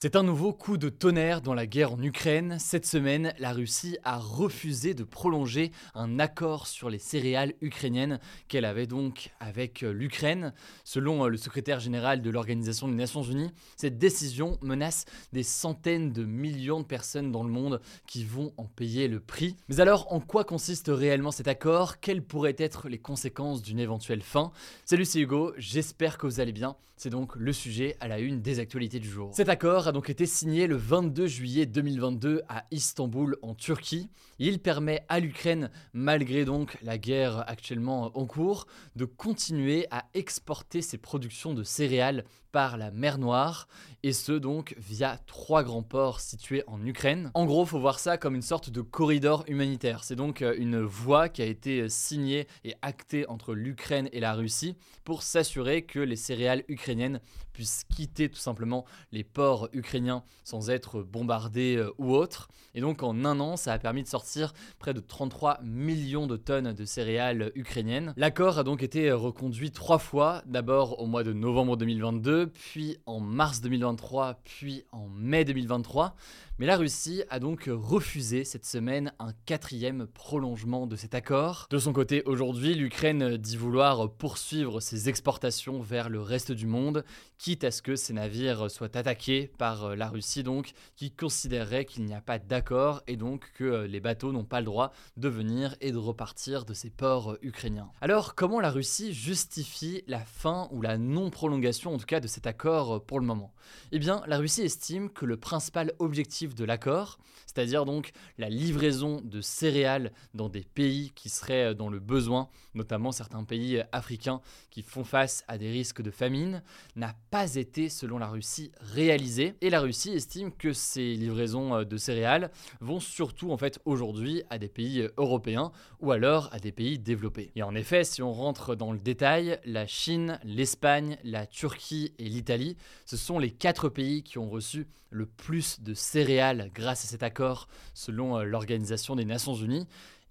C'est un nouveau coup de tonnerre dans la guerre en Ukraine. Cette semaine, la Russie a refusé de prolonger un accord sur les céréales ukrainiennes qu'elle avait donc avec euh, l'Ukraine. Selon euh, le secrétaire général de l'Organisation des Nations Unies, cette décision menace des centaines de millions de personnes dans le monde qui vont en payer le prix. Mais alors, en quoi consiste réellement cet accord? Quelles pourraient être les conséquences d'une éventuelle fin? Salut, c'est Hugo, j'espère que vous allez bien. C'est donc le sujet à la une des actualités du jour. Cet accord a donc été signé le 22 juillet 2022 à Istanbul en Turquie. Il permet à l'Ukraine, malgré donc la guerre actuellement en cours, de continuer à exporter ses productions de céréales par la mer Noire, et ce donc via trois grands ports situés en Ukraine. En gros, faut voir ça comme une sorte de corridor humanitaire. C'est donc euh, une voie qui a été signée et actée entre l'Ukraine et la Russie pour s'assurer que les céréales ukrainiennes puissent quitter tout simplement les ports ukrainiens sans être bombardés euh, ou autres. Et donc en un an, ça a permis de sortir près de 33 millions de tonnes de céréales ukrainiennes. L'accord a donc été reconduit trois fois, d'abord au mois de novembre 2022, puis en mars 2023, puis en mai 2023. Mais la Russie a donc refusé cette semaine un quatrième prolongement de cet accord. De son côté, aujourd'hui, l'Ukraine dit vouloir poursuivre ses exportations vers le reste du monde, quitte à ce que ces navires soient attaqués par la Russie, donc, qui considérerait qu'il n'y a pas d'accord et donc que les bateaux n'ont pas le droit de venir et de repartir de ces ports ukrainiens. Alors, comment la Russie justifie la fin ou la non-prolongation, en tout cas, de cet accord pour le moment? Eh bien, la Russie estime que le principal objectif de l'accord, c'est-à-dire donc la livraison de céréales dans des pays qui seraient dans le besoin, notamment certains pays africains qui font face à des risques de famine, n'a pas été, selon la Russie, réalisé. Et la Russie estime que ces livraisons de céréales vont surtout, en fait, aujourd'hui à des pays européens ou alors à des pays développés. Et en effet, si on rentre dans le détail, la Chine, l'Espagne, la Turquie et l'Italie, ce sont les quatre pays qui ont reçu le plus de céréales grâce à cet accord selon l'Organisation des Nations Unies.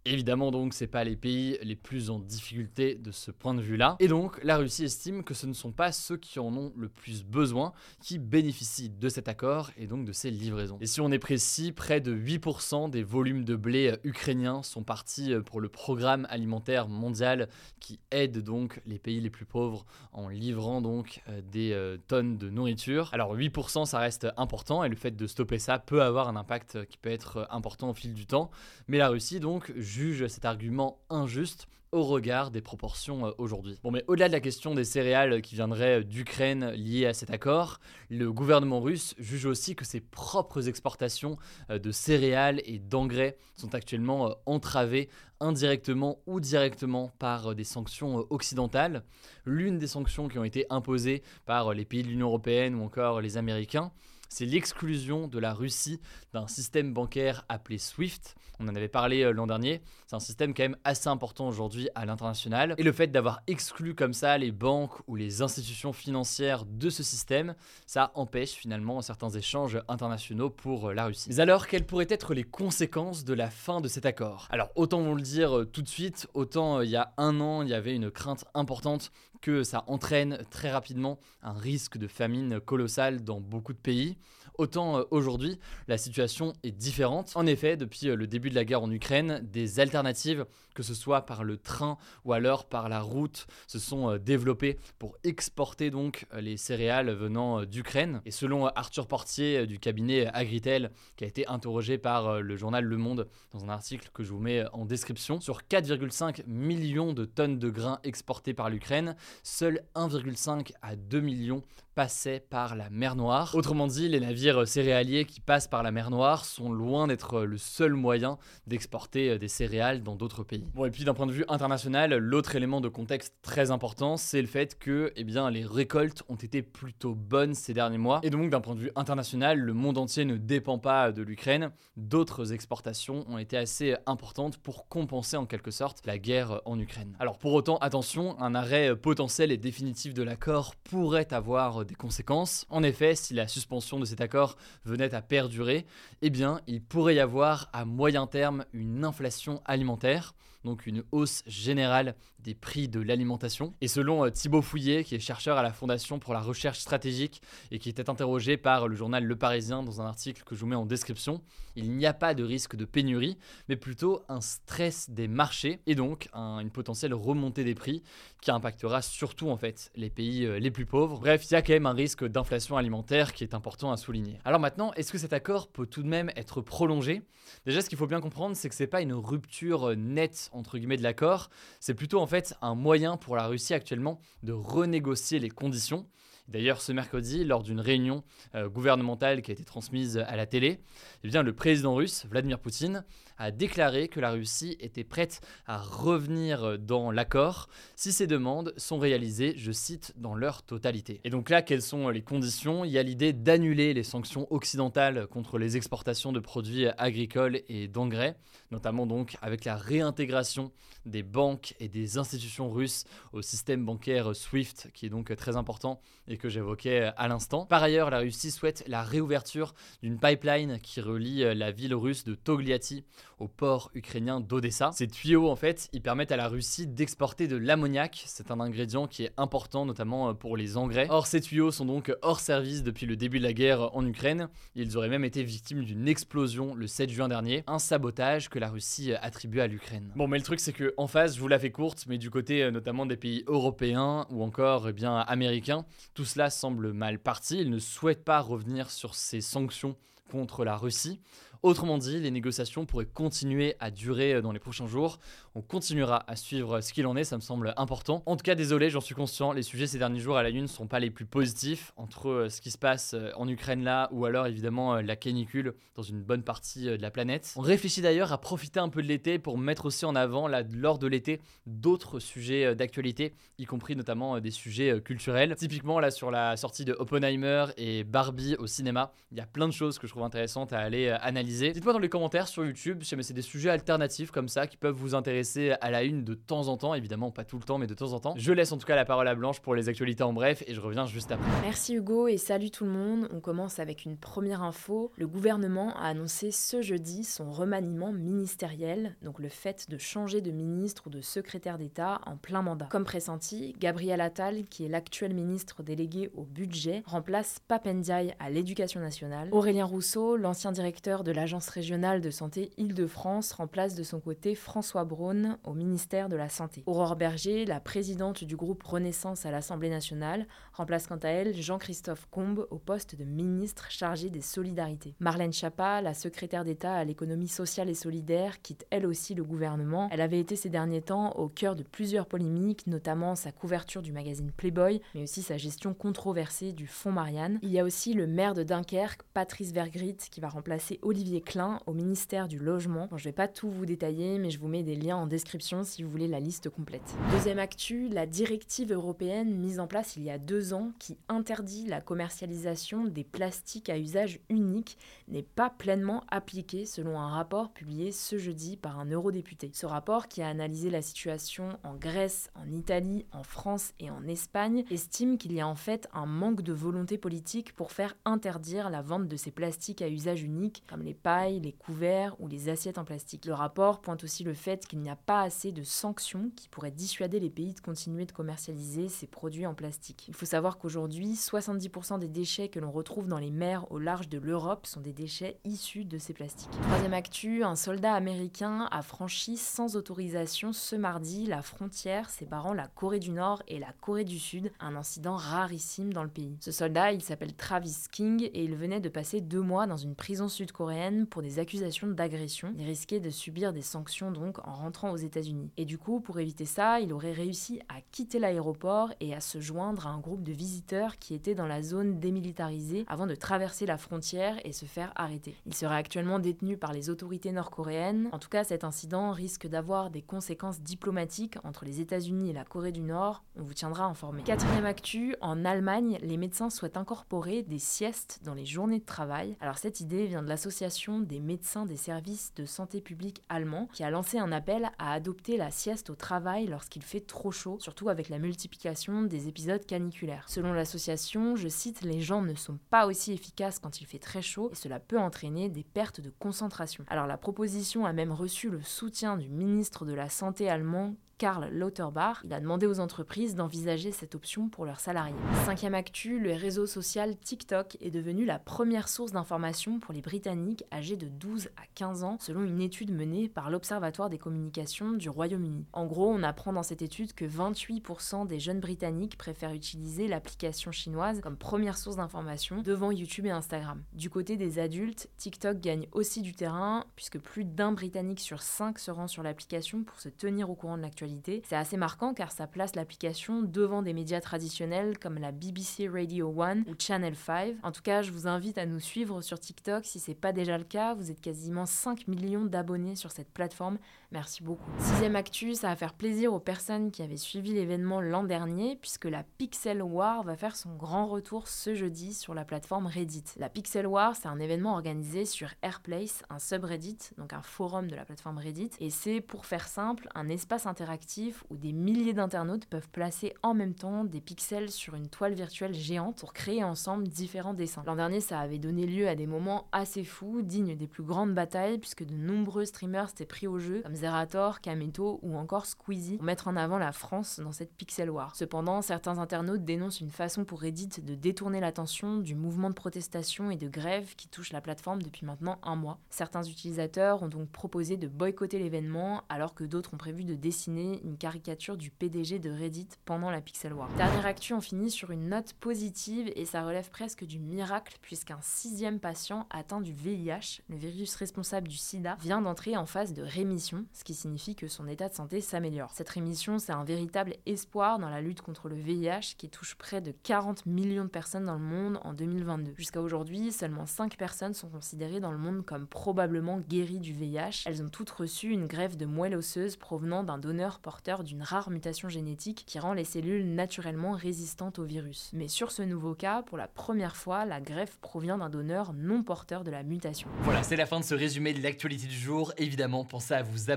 Évidemment donc c'est pas les pays les plus en difficulté de ce point de vue-là. Et donc la Russie estime que ce ne sont pas ceux qui en ont le plus besoin qui bénéficient de cet accord et donc de ces livraisons. Et si on est précis, près de 8% des volumes de blé ukrainiens sont partis pour le programme alimentaire mondial qui aide donc les pays les plus pauvres en livrant donc des tonnes de nourriture. Alors 8% ça reste important et le fait de stopper ça peut avoir un impact qui peut être important au fil du temps. Mais la Russie donc juge cet argument injuste au regard des proportions aujourd'hui. Bon mais au-delà de la question des céréales qui viendraient d'Ukraine liées à cet accord, le gouvernement russe juge aussi que ses propres exportations de céréales et d'engrais sont actuellement entravées indirectement ou directement par des sanctions occidentales. L'une des sanctions qui ont été imposées par les pays de l'Union européenne ou encore les Américains, c'est l'exclusion de la Russie d'un système bancaire appelé SWIFT. On en avait parlé l'an dernier. C'est un système quand même assez important aujourd'hui à l'international. Et le fait d'avoir exclu comme ça les banques ou les institutions financières de ce système, ça empêche finalement certains échanges internationaux pour la Russie. Mais alors, quelles pourraient être les conséquences de la fin de cet accord? Alors, autant vous le dire tout de suite, autant il y a un an, il y avait une crainte importante que ça entraîne très rapidement un risque de famine colossal dans beaucoup de pays. Autant aujourd'hui, la situation est différente. En effet, depuis le début de la guerre en Ukraine, des alternatives, que ce soit par le train ou alors par la route, se sont développées pour exporter donc les céréales venant d'Ukraine. Et selon Arthur Portier du cabinet Agritel, qui a été interrogé par le journal Le Monde dans un article que je vous mets en description, sur 4,5 millions de tonnes de grains exportés par l'Ukraine, seuls 1,5 à 2 millions passait par la mer Noire. Autrement dit, les navires céréaliers qui passent par la mer Noire sont loin d'être le seul moyen d'exporter des céréales dans d'autres pays. Bon, et puis d'un point de vue international, l'autre élément de contexte très important, c'est le fait que eh bien, les récoltes ont été plutôt bonnes ces derniers mois. Et donc d'un point de vue international, le monde entier ne dépend pas de l'Ukraine. D'autres exportations ont été assez importantes pour compenser en quelque sorte la guerre en Ukraine. Alors pour autant, attention, un arrêt potentiel et définitif de l'accord pourrait avoir conséquences. En effet, si la suspension de cet accord venait à perdurer, eh bien, il pourrait y avoir à moyen terme une inflation alimentaire donc une hausse générale des prix de l'alimentation. Et selon euh, Thibaut Fouillet, qui est chercheur à la Fondation pour la recherche stratégique et qui était interrogé par le journal Le Parisien dans un article que je vous mets en description, il n'y a pas de risque de pénurie, mais plutôt un stress des marchés et donc une potentielle remontée des prix qui impactera surtout en fait les pays euh, les plus pauvres. Bref, il y a quand même un risque d'inflation alimentaire qui est important à souligner. Alors maintenant, est-ce que cet accord peut tout de même être prolongé? Déjà, ce qu'il faut bien comprendre, c'est que c'est pas une rupture euh, nette entre guillemets de l'accord, c'est plutôt en fait un moyen pour la Russie actuellement de renégocier les conditions. D'ailleurs, ce mercredi, lors d'une réunion euh, gouvernementale qui a été transmise à la télé, eh le président russe, Vladimir Poutine, a déclaré que la Russie était prête à revenir dans l'accord si ces demandes sont réalisées, je cite, dans leur totalité. Et donc là, quelles sont les conditions? Il y a l'idée d'annuler les sanctions occidentales contre les exportations de produits agricoles et d'engrais, notamment donc avec la réintégration des banques et des institutions russes au système bancaire SWIFT, qui est donc très important et que j'évoquais à l'instant. Par ailleurs, la Russie souhaite la réouverture d'une pipeline qui relie la ville russe de Togliatti au port ukrainien d'Odessa. Ces tuyaux, en fait, ils permettent à la Russie d'exporter de l'ammoniac. C'est un ingrédient qui est important, notamment euh, pour les engrais. Or, ces tuyaux sont donc hors service depuis le début de la guerre en Ukraine. Ils auraient même été victimes d'une explosion le 7 juin dernier, un sabotage que la Russie attribue à l'Ukraine. Bon, mais le truc, c'est que en face, je vous la fais courte, mais du côté euh, notamment des pays européens ou encore eh bien américains, tout cela semble mal parti. Ils ne souhaitent pas revenir sur ces sanctions contre la Russie. Autrement dit, les négociations pourraient continuer à durer euh, dans les prochains jours. On continuera à suivre ce qu'il en est, ça me semble important. En tout cas, désolé, j'en suis conscient, les sujets ces derniers jours à la Lune ne sont pas les plus positifs entre euh, ce qui se passe euh, en Ukraine là ou alors évidemment la canicule dans une bonne partie de la planète. On réfléchit d'ailleurs à profiter un peu de l'été pour mettre aussi en avant là, lors de l'été d'autres sujets d'actualité, y compris notamment des sujets culturels. Typiquement là sur la sortie de Oppenheimer et Barbie au cinéma, il y a plein de choses que je trouve intéressantes à aller analyser Dites-moi dans les commentaires sur YouTube si c'est des sujets alternatifs comme ça qui peuvent vous intéresser à la une de temps en temps, évidemment pas tout le temps mais de temps en temps. Je laisse en tout cas la parole à Blanche pour les actualités en bref et je reviens juste après. Merci Hugo et salut tout le monde. On commence avec une première info. Le gouvernement a annoncé ce jeudi son remaniement ministériel, donc le fait de changer de ministre ou de secrétaire d'État en plein mandat. Comme pressenti, Gabriel Attal, qui est l'actuel ministre délégué au budget, remplace Papendiaï à l'éducation nationale. Aurélien Rousseau, l'ancien directeur de l'Agence régionale de santé Île-de-France remplace de son côté François Braun au ministère de la Santé. Aurore Berger, la présidente du groupe Renaissance à l'Assemblée nationale, remplace quant à elle Jean-Christophe Combe au poste de ministre chargé des solidarités. Marlène Schiappa, la secrétaire d'État à l'économie sociale et solidaire, quitte elle aussi le gouvernement. Elle avait été ces derniers temps au cœur de plusieurs polémiques, notamment sa couverture du magazine Playboy, mais aussi sa gestion controversée du fonds Marianne. Il y a aussi le maire de Dunkerque, Patrice Vergrit, qui va remplacer Olivier Klein au ministère du Logement. je ne vais pas tout vous détailler, mais je vous mets des liens en description si vous voulez la liste complète. Deuxième actu, la directive européenne mise en place il y a deux ans qui interdit la commercialisation des plastiques à usage unique n'est pas pleinement appliquée selon un rapport publié ce jeudi par un eurodéputé. Ce rapport, qui a analysé la situation en Grèce, en Italie, en France et en Espagne, estime qu'il y a en fait un manque de volonté politique pour faire interdire la vente de ces plastiques à usage unique, comme les pailles, les couverts ou les assiettes en plastique. Le rapport pointe aussi le fait qu'il n'y a pas assez de sanctions qui pourraient dissuader les pays de continuer de commercialiser ces produits en plastique. Il faut savoir qu'aujourd'hui, 70% des déchets que l'on retrouve dans les mers au large de l'Europe sont des déchets issus de ces plastiques. Troisième actu, un soldat américain a franchi sans autorisation ce mardi la frontière séparant la Corée du Nord et la Corée du Sud, un incident rarissime dans le pays. Ce soldat, il s'appelle Travis King et il venait de passer deux mois dans une prison sud-coréenne Pour des accusations d'agression. Il risquait de subir des sanctions donc en rentrant aux États-Unis. Et du coup, pour éviter ça, il aurait réussi à quitter l'aéroport et à se joindre à un groupe de visiteurs qui étaient dans la zone démilitarisée avant de traverser la frontière et se faire arrêter. Il serait actuellement détenu par les autorités nord-coréennes. En tout cas, cet incident risque d'avoir des conséquences diplomatiques entre les États-Unis et la Corée du Nord. On vous tiendra informé. Quatrième actu, en Allemagne, les médecins souhaitent incorporer des siestes dans les journées de travail. Alors cette idée vient de l'association des médecins des services de santé publique allemands qui a lancé un appel à adopter la sieste au travail lorsqu'il fait trop chaud, surtout avec la multiplication des épisodes caniculaires. Selon l'association, je cite, les gens ne sont pas aussi efficaces quand il fait très chaud et cela peut entraîner des pertes de concentration. Alors la proposition a même reçu le soutien du ministre de la Santé allemand Karl Lauterbach, il a demandé aux entreprises d'envisager cette option pour leurs salariés. Cinquième actu, le réseau social TikTok est devenu la première source d'information pour les Britanniques âgés de 12 à 15 ans, selon une étude menée par l'Observatoire des communications du Royaume-Uni. En gros, on apprend dans cette étude que 28% des jeunes Britanniques préfèrent utiliser l'application chinoise comme première source d'information devant YouTube et Instagram. Du côté des adultes, TikTok gagne aussi du terrain, puisque plus d'un Britannique sur 5 se rend sur l'application pour se tenir au courant de l'actualité c'est assez marquant car ça place l'application devant des médias traditionnels comme la BBC Radio 1 ou Channel 5. En tout cas, je vous invite à nous suivre sur TikTok si c'est pas déjà le cas. Vous êtes quasiment 5 millions d'abonnés sur cette plateforme. Merci beaucoup. Sixième actu, ça va faire plaisir aux personnes qui avaient suivi l'événement l'an dernier puisque la Pixel War va faire son grand retour ce jeudi sur la plateforme Reddit. La Pixel War, c'est un événement organisé sur Airplace, un subreddit, donc un forum de la plateforme Reddit, et c'est pour faire simple un espace interactif où des milliers d'internautes peuvent placer en même temps des pixels sur une toile virtuelle géante pour créer ensemble différents dessins. L'an dernier, ça avait donné lieu à des moments assez fous, dignes des plus grandes batailles, puisque de nombreux streamers s'étaient pris au jeu, Zerator, Kameto ou encore Squeezie, pour mettre en avant la France dans cette pixel war. Cependant, certains internautes dénoncent une façon pour Reddit de détourner l'attention du mouvement de protestation et de grève qui touche la plateforme depuis maintenant un mois. Certains utilisateurs ont donc proposé de boycotter l'événement, alors que d'autres ont prévu de dessiner une caricature du PDG de Reddit pendant la Pixel War. Dernière actu, on finit sur une note positive et ça relève presque du miracle puisqu'un sixième patient atteint du VIH, le virus responsable du sida, vient d'entrer en phase de rémission, ce qui signifie que son état de santé s'améliore. Cette rémission, c'est un véritable espoir dans la lutte contre le VIH qui touche près de 40 millions de personnes dans le monde en 2022. Jusqu'à aujourd'hui, seulement 5 personnes sont considérées dans le monde comme probablement guéries du VIH. Elles ont toutes reçu une greffe de moelle osseuse provenant d'un donneur porteur d'une rare mutation génétique qui rend les cellules naturellement résistantes au virus. Mais sur ce nouveau cas, pour la première fois, la greffe provient d'un donneur non porteur de la mutation. Voilà, c'est la fin de ce résumé de l'actualité du jour. Évidemment, pensez à vous abonner